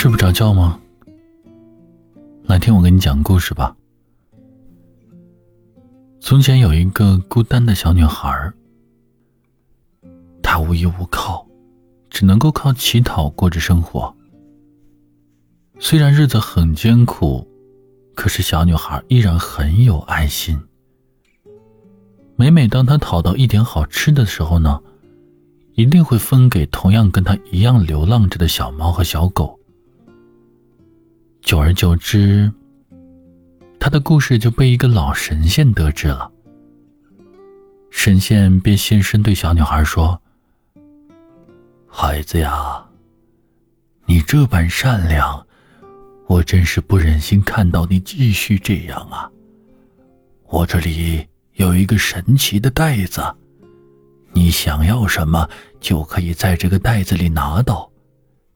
睡不着觉吗？来听我给你讲故事吧。从前有一个孤单的小女孩，她无依无靠，只能够靠乞讨过着生活。虽然日子很艰苦，可是小女孩依然很有爱心。每每当她讨到一点好吃的时候呢，一定会分给同样跟她一样流浪着的小猫和小狗。久而久之，他的故事就被一个老神仙得知了。神仙便现身对小女孩说：“孩子呀，你这般善良，我真是不忍心看到你继续这样啊！我这里有一个神奇的袋子，你想要什么就可以在这个袋子里拿到，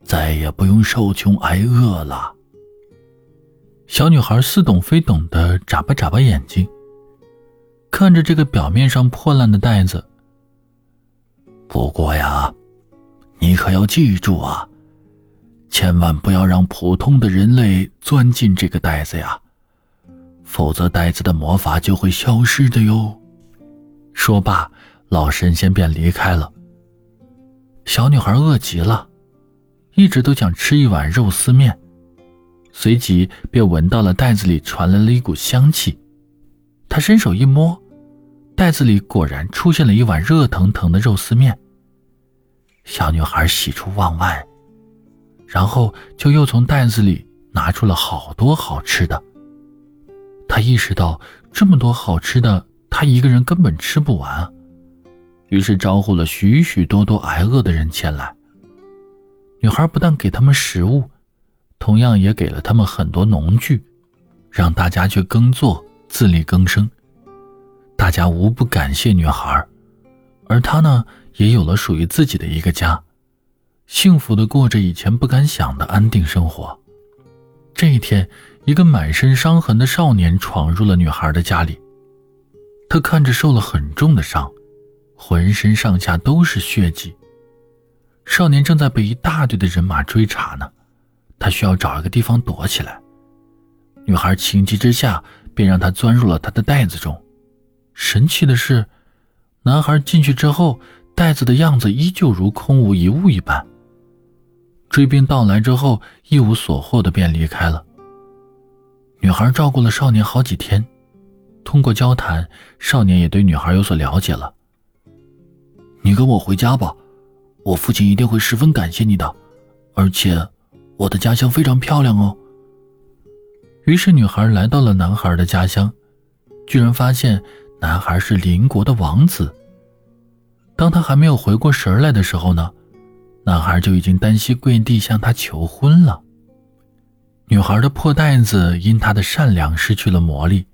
再也不用受穷挨饿了。”小女孩似懂非懂的眨巴眨巴眼睛，看着这个表面上破烂的袋子。不过呀，你可要记住啊，千万不要让普通的人类钻进这个袋子呀，否则袋子的魔法就会消失的哟。说罢，老神仙便离开了。小女孩饿极了，一直都想吃一碗肉丝面。随即便闻到了袋子里传来了一股香气，他伸手一摸，袋子里果然出现了一碗热腾腾的肉丝面。小女孩喜出望外，然后就又从袋子里拿出了好多好吃的。她意识到这么多好吃的，她一个人根本吃不完，于是招呼了许许多多挨饿的人前来。女孩不但给他们食物。同样也给了他们很多农具，让大家去耕作，自力更生。大家无不感谢女孩，而她呢，也有了属于自己的一个家，幸福的过着以前不敢想的安定生活。这一天，一个满身伤痕的少年闯入了女孩的家里。他看着受了很重的伤，浑身上下都是血迹。少年正在被一大队的人马追查呢。他需要找一个地方躲起来。女孩情急之下，便让他钻入了他的袋子中。神奇的是，男孩进去之后，袋子的样子依旧如空无一物一般。追兵到来之后，一无所获的便离开了。女孩照顾了少年好几天，通过交谈，少年也对女孩有所了解了。你跟我回家吧，我父亲一定会十分感谢你的，而且。我的家乡非常漂亮哦。于是，女孩来到了男孩的家乡，居然发现男孩是邻国的王子。当他还没有回过神来的时候呢，男孩就已经单膝跪地向她求婚了。女孩的破袋子因她的善良失去了魔力，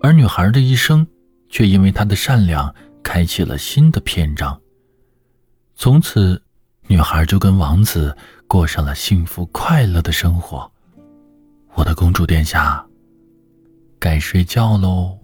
而女孩的一生却因为她的善良开启了新的篇章。从此，女孩就跟王子。过上了幸福快乐的生活，我的公主殿下，该睡觉喽。